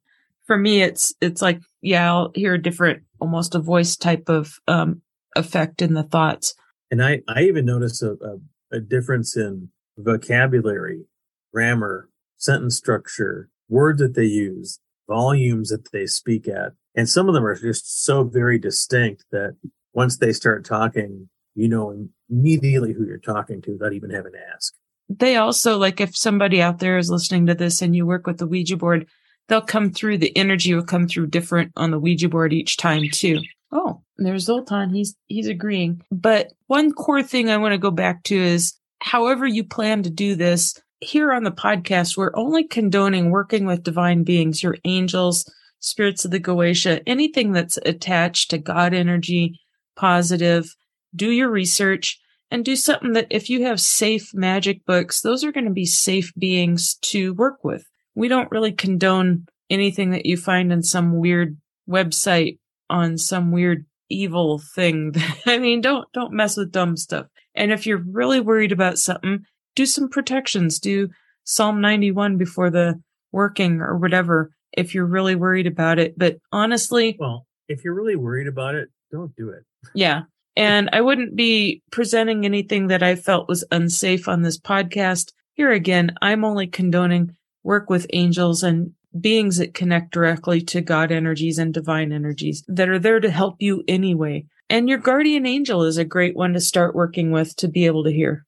For me, it's, it's like, yeah, I'll hear a different, almost a voice type of, um, effect in the thoughts. And I, I even notice a, a, a difference in vocabulary, grammar, sentence structure, words that they use, volumes that they speak at. And some of them are just so very distinct that once they start talking, you know immediately who you're talking to without even having to ask. They also, like if somebody out there is listening to this and you work with the Ouija board, they'll come through, the energy will come through different on the Ouija board each time too. Oh, there's Zoltan. He's, he's agreeing. But one core thing I want to go back to is however you plan to do this, here on the podcast, we're only condoning working with divine beings, your angels, spirits of the Goetia, anything that's attached to God energy, positive. Do your research and do something that if you have safe magic books, those are going to be safe beings to work with. We don't really condone anything that you find in some weird website on some weird evil thing. I mean, don't, don't mess with dumb stuff. And if you're really worried about something, do some protections, do Psalm 91 before the working or whatever if you're really worried about it. But honestly, well, if you're really worried about it, don't do it. Yeah. And I wouldn't be presenting anything that I felt was unsafe on this podcast. Here again, I'm only condoning work with angels and beings that connect directly to God energies and divine energies that are there to help you anyway. And your guardian angel is a great one to start working with to be able to hear.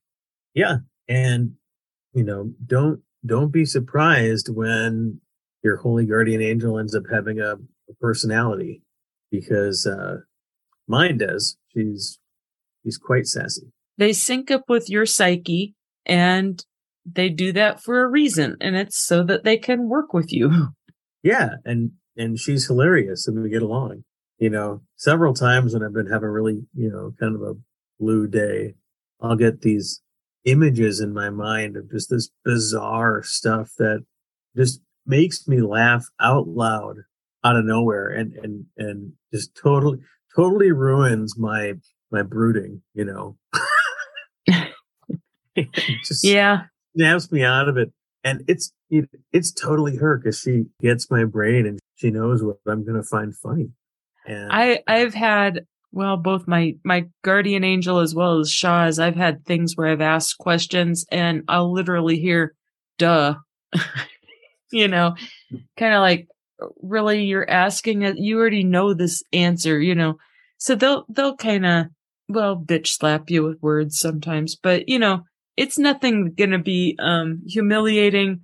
Yeah. And, you know, don't, don't be surprised when your holy guardian angel ends up having a, a personality because, uh, mine does. She's, she's quite sassy. They sync up with your psyche and they do that for a reason. And it's so that they can work with you. Yeah. And, and she's hilarious and we get along, you know, several times when I've been having really, you know, kind of a blue day, I'll get these images in my mind of just this bizarre stuff that just makes me laugh out loud out of nowhere and and and just totally totally ruins my my brooding you know? Just yeah. snaps me out of it. And it's it, it's totally her because she gets my brain and she knows what i'm gonna find funny. And i i've had well, both my, my guardian angel as well as Shaw's, I've had things where I've asked questions and I'll literally hear, duh, you know, mm. kind of like, really, you're asking it. You already know this answer, you know, so they'll, they'll kind of, well, bitch slap you with words sometimes, but you know, it's nothing going to be, um, humiliating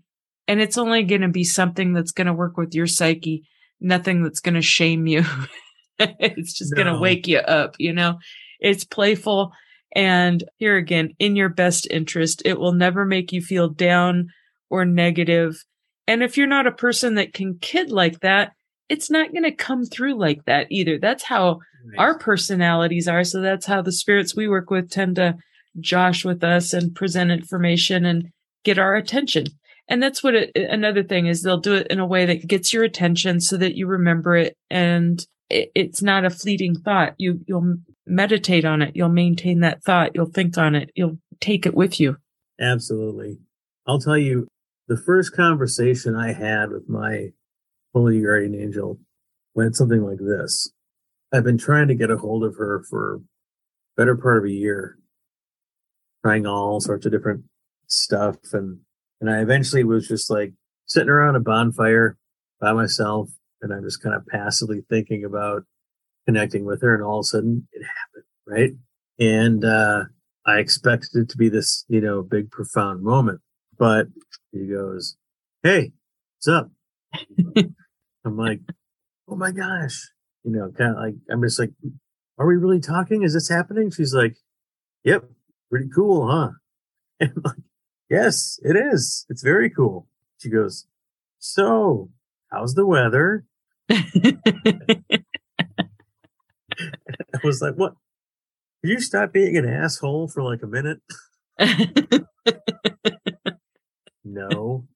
and it's only going to be something that's going to work with your psyche, nothing that's going to shame you. it's just no. going to wake you up, you know? It's playful. And here again, in your best interest, it will never make you feel down or negative. And if you're not a person that can kid like that, it's not going to come through like that either. That's how right. our personalities are. So that's how the spirits we work with tend to josh with us and present information and get our attention. And that's what it, another thing is they'll do it in a way that gets your attention so that you remember it and it, it's not a fleeting thought. You, you'll meditate on it. You'll maintain that thought. You'll think on it. You'll take it with you. Absolutely. I'll tell you the first conversation I had with my holy guardian angel went something like this. I've been trying to get a hold of her for better part of a year, trying all sorts of different stuff. And, and I eventually was just like sitting around a bonfire by myself and I'm just kind of passively thinking about connecting with her and all of a sudden it happened, right? And uh I expected it to be this, you know, big profound moment. But he goes, Hey, what's up? I'm like, Oh my gosh. You know, kind of like I'm just like, Are we really talking? Is this happening? She's like, Yep, pretty cool, huh? And I'm like, Yes, it is. It's very cool. She goes, So, how's the weather? I was like, what? Could you stop being an asshole for like a minute? No.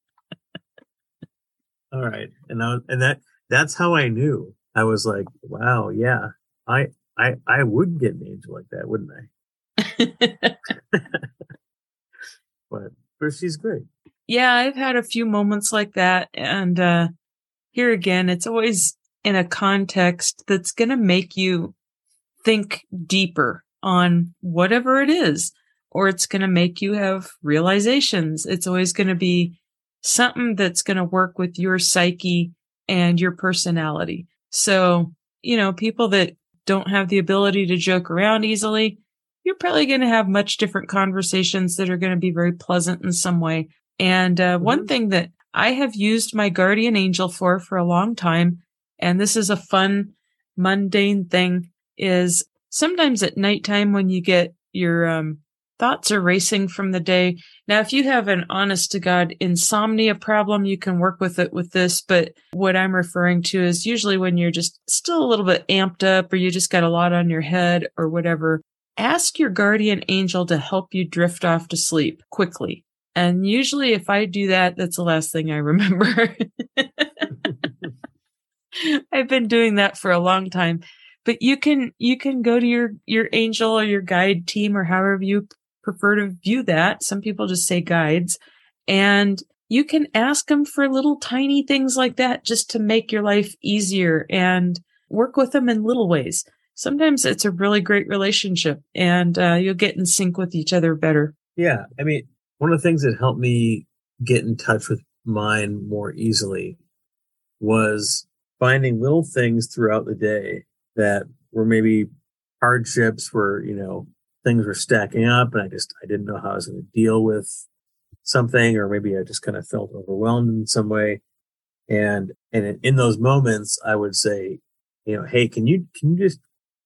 All right. And I, and that, that's how I knew. I was like, wow, yeah, I, I, I would get an angel like that, wouldn't I? But she's great. Yeah, I've had a few moments like that. And uh, here again, it's always in a context that's going to make you think deeper on whatever it is, or it's going to make you have realizations. It's always going to be something that's going to work with your psyche and your personality. So, you know, people that don't have the ability to joke around easily, you're probably going to have much different conversations that are going to be very pleasant in some way. And uh, mm-hmm. one thing that I have used my guardian angel for for a long time, and this is a fun, mundane thing, is sometimes at nighttime when you get your um, thoughts are racing from the day. Now, if you have an honest to God insomnia problem, you can work with it with this. But what I'm referring to is usually when you're just still a little bit amped up or you just got a lot on your head or whatever, ask your guardian angel to help you drift off to sleep quickly. And usually if I do that, that's the last thing I remember. I've been doing that for a long time but you can you can go to your your angel or your guide team or however you prefer to view that. Some people just say guides. And you can ask them for little tiny things like that just to make your life easier and work with them in little ways. Sometimes it's a really great relationship and uh, you'll get in sync with each other better. Yeah. I mean one of the things that helped me get in touch with mine more easily was finding little things throughout the day that were maybe hardships were, you know, things were stacking up and I just, I didn't know how I was going to deal with something, or maybe I just kind of felt overwhelmed in some way. And, and in those moments, I would say, you know, Hey, can you, can you just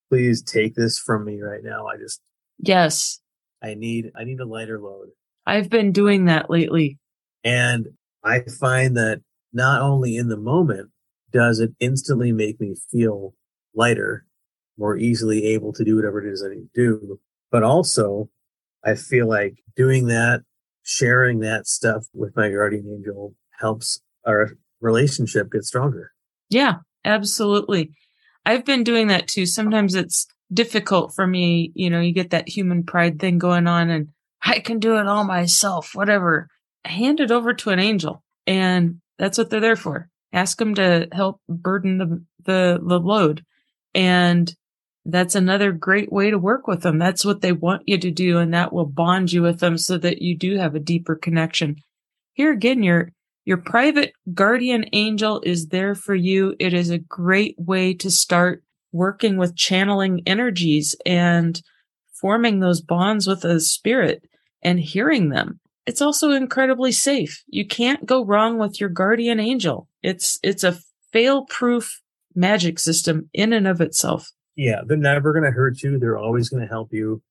please take this from me right now? I just, yes, I need, I need a lighter load. I've been doing that lately. And I find that not only in the moment does it instantly make me feel lighter, more easily able to do whatever it is I need to do. But also, I feel like doing that, sharing that stuff with my guardian angel helps our relationship get stronger. Yeah, absolutely. I've been doing that too. Sometimes it's difficult for me. You know, you get that human pride thing going on and I can do it all myself, whatever. Hand it over to an angel. And that's what they're there for. Ask them to help burden the, the, the load. And that's another great way to work with them. That's what they want you to do. And that will bond you with them so that you do have a deeper connection. Here again, your, your private guardian angel is there for you. It is a great way to start working with channeling energies and forming those bonds with a spirit and hearing them. It's also incredibly safe. You can't go wrong with your guardian angel. It's, it's a fail proof magic system in and of itself. Yeah, they're never going to hurt you. They're always going to help you.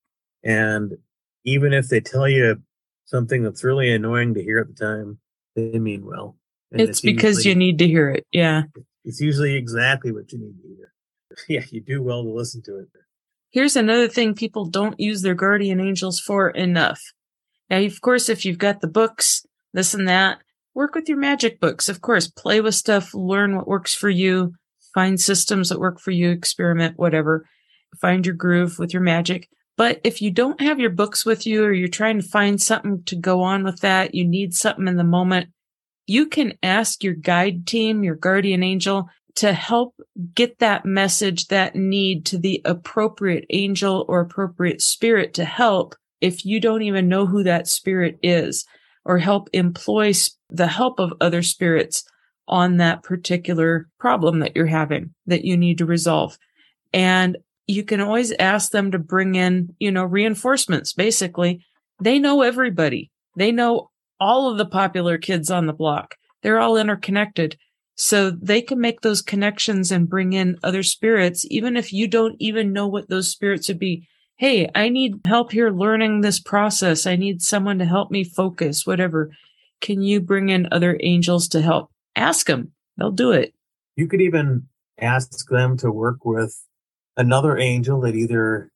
And even if they tell you something that's really annoying to hear at the time, they mean well. It's, it's, because usually, you need to hear it. Yeah. It's usually exactly what you need to hear. Yeah, you do well to listen to it. Here's another thing people don't use their guardian angels for enough. Now, of course, if you've got the books, this and that, work with your magic books. Of course, play with stuff, learn what works for you, find systems that work for you, experiment, whatever, find your groove with your magic. But if you don't have your books with you or you're trying to find something to go on with that, you need something in the moment, you can ask your guide team, your guardian angel to help get that message, that need to the appropriate angel or appropriate spirit to help if you don't even know who that spirit is or help employ the help of other spirits on that particular problem that you're having that you need to resolve. And you can always ask them to bring in, you know, reinforcements. Basically, they know everybody. They know all of the popular kids on the block. They're all interconnected. So they can make those connections and bring in other spirits, even if you don't even know what those spirits would be. Hey, I need help here learning this process. I need someone to help me focus, whatever. Can you bring in other angels to help? Ask them. They'll do it. You could even ask them to work with another angel that either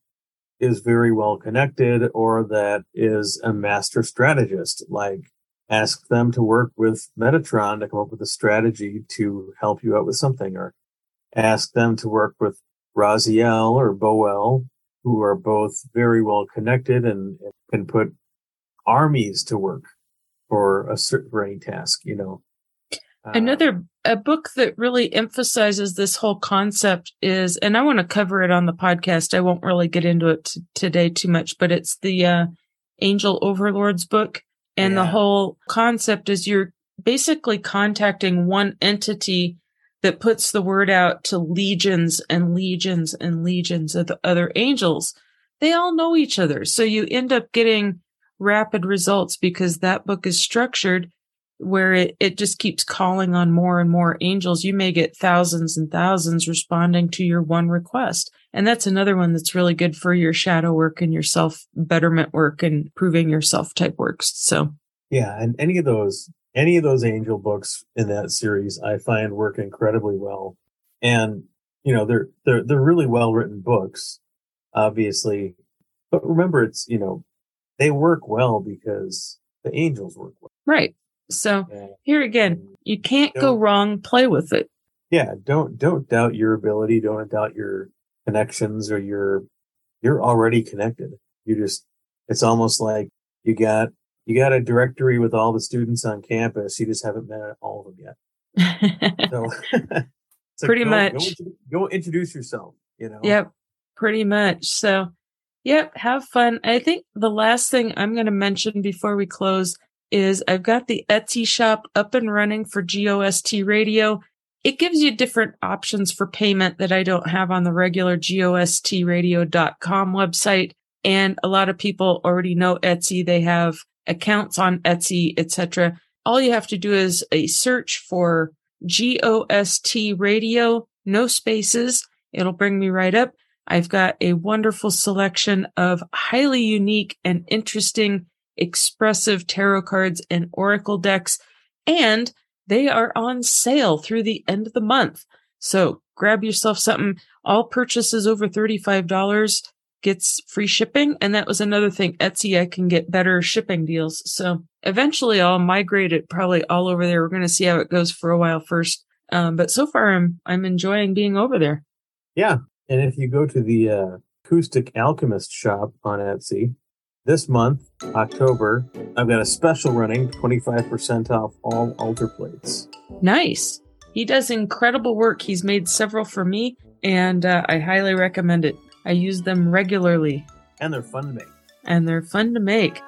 is very well connected or that is a master strategist. Like ask them to work with Metatron to come up with a strategy to help you out with something or ask them to work with Raziel or Boel, who are both very well connected and, can put armies to work for a certain for any task. You know, Uh, Another a book that really emphasizes this whole concept is, and I want to cover it on the podcast. I won't really get into it t- today too much, but it's the uh, Angel Overlords book, and the whole concept is you're basically contacting one entity that puts the word out to legions and legions and legions of the other angels. They all know each other, so you end up getting rapid results because that book is structured where it, it just keeps calling on more and more angels. You may get thousands and thousands responding to your one request. And that's another one that's really good for your shadow work and your self betterment work and proving yourself type works. So Yeah, and any of those any of those angel books in that series I find work incredibly well. And you know, they're they're they're really well written books, obviously. But remember it's, you know, they work well because the angels work well. right. So And, here again, you can't go Don't- wrong. Play with it. yeah, don't don't doubt your ability, don't doubt your connections or your you're already connected. You just it's almost like you got you got a directory with all the students on campus. You just haven't met all of them yet. So Pretty go, much. Go, go introduce yourself. You know. Yep, pretty much. So, yep, have fun. I think the last thing I'm going to mention before we close is I've got the Etsy shop up and running for GOST radio. It gives you different options for payment that I don't have on the regular GOSTradio.com website. And a lot of people already know Etsy. They have accounts on Etsy, etc. All you have to do is a search for GOST radio, no spaces. It'll bring me right up. I've got a wonderful selection of highly unique and interesting expressive tarot cards and oracle decks, and they are on sale through the end of the month. So grab yourself something. All purchases over $35 gets free shipping. And that was another thing. Etsy, I can get better shipping deals. So eventually I'll migrate it probably all over there. We're going to see how it goes for a while first. Um, but so far I'm, I'm enjoying being over there. Yeah. And if you go to the uh, Acoustic Alchemist shop on Etsy this month, October, I've got a special running, 25% off all altar plates. Nice. He does incredible work. He's made several for me, and uh, I highly recommend it. I use them regularly, And they're fun to make. and they're fun to make.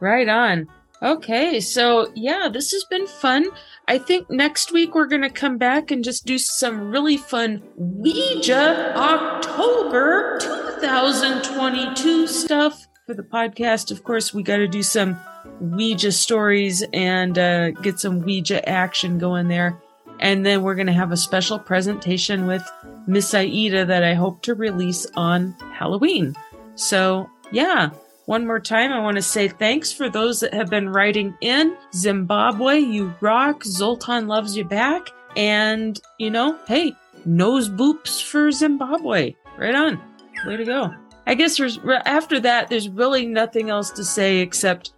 Right on. Okay, so yeah, this has been fun. I think next week we're going to come back and just do some really fun Ouija October 2022 stuff for the podcast. Of course, we got to do some Ouija stories and uh, get some Ouija action going there. And then we're going to have a special presentation with Miss Aida that I hope to release on Halloween. So, yeah, one more time, I want to say thanks for those that have been writing in. Zimbabwe, you rock. Zoltan loves you back. And, you know, hey, nose boops for Zimbabwe. Right on. Way to go. I guess there's, after that, there's really nothing else to say except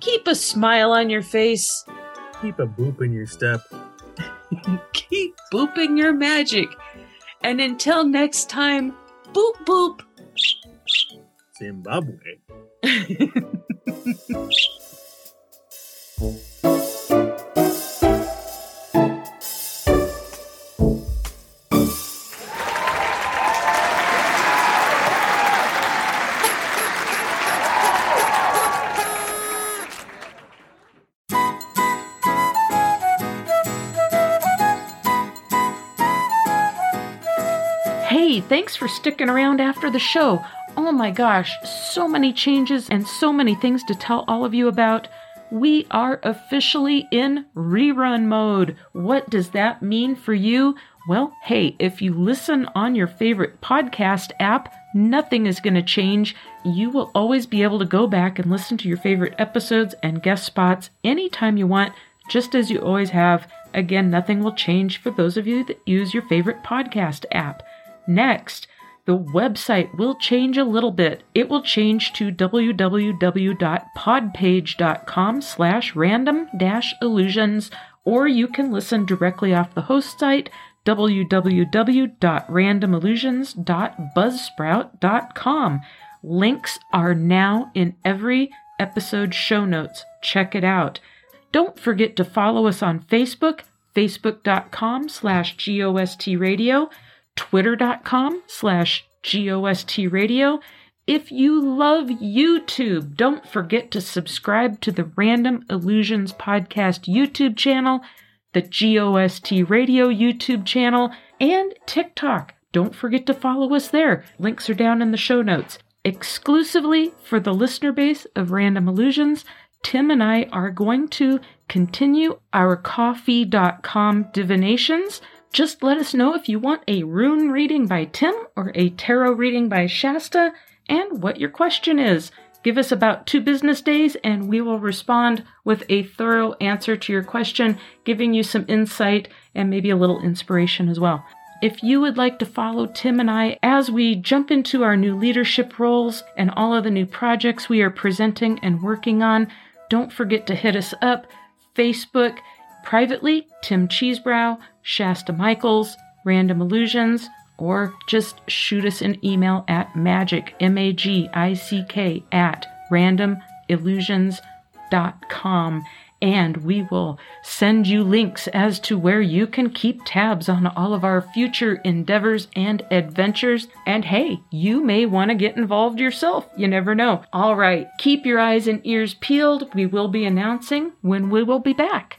keep a smile on your face. Keep a boop in your step. keep booping your magic. And until next time, boop boop. Zimbabwe. for sticking around after the show. Oh my gosh, so many changes and so many things to tell all of you about. We are officially in rerun mode. What does that mean for you? Well, hey, if you listen on your favorite podcast app, nothing is going to change. You will always be able to go back and listen to your favorite episodes and guest spots anytime you want, just as you always have. Again, nothing will change for those of you that use your favorite podcast app. Next, the website will change a little bit. It will change to www.podpage.com slash random illusions, or you can listen directly off the host site, www.randomillusions.buzzsprout.com. Links are now in every episode show notes. Check it out. Don't forget to follow us on Facebook, facebook.com slash GOST twitter.com slash GOST If you love YouTube, don't forget to subscribe to the Random Illusions Podcast YouTube channel, the GOST Radio YouTube channel, and TikTok. Don't forget to follow us there. Links are down in the show notes. Exclusively for the listener base of Random Illusions, Tim and I are going to continue our ko-fi.com divinations. Just let us know if you want a rune reading by Tim or a tarot reading by Shasta and what your question is. Give us about two business days and we will respond with a thorough answer to your question, giving you some insight and maybe a little inspiration as well. If you would like to follow Tim and I as we jump into our new leadership roles and all of the new projects we are presenting and working on, don't forget to hit us up Facebook, privately, Tim Cheesebrow, Shasta Michaels, Random Illusions, or just shoot us an email at magic, M A G I C K, at randomillusions.com. And we will send you links as to where you can keep tabs on all of our future endeavors and adventures. And hey, you may want to get involved yourself. You never know. All right, keep your eyes and ears peeled. We will be announcing when we will be back.